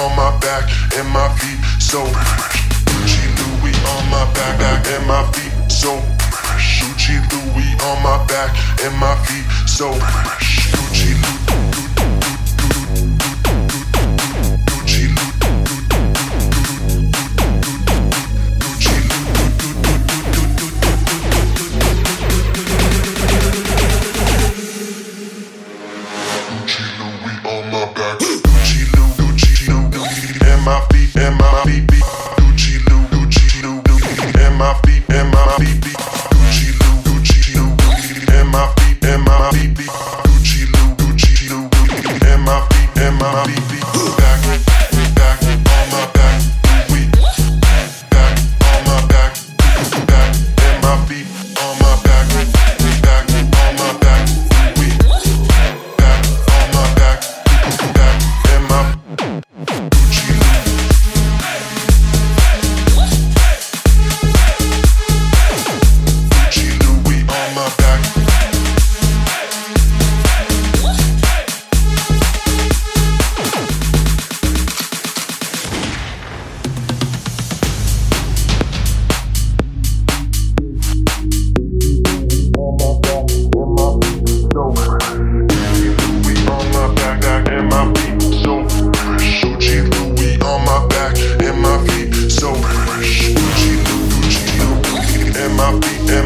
on my back and my feet. So Gucci Louis on my back, and my feet. So Gucci Louis on my back and my feet. So. fresh. M I B B Gucci Lou, Gucci Lou, and.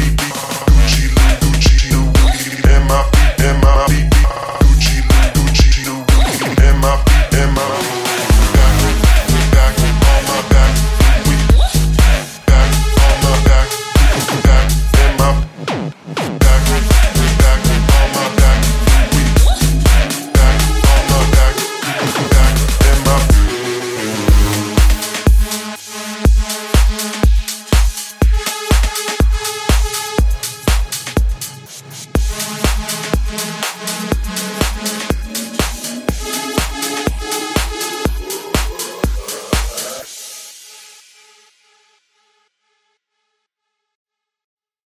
beat, beat.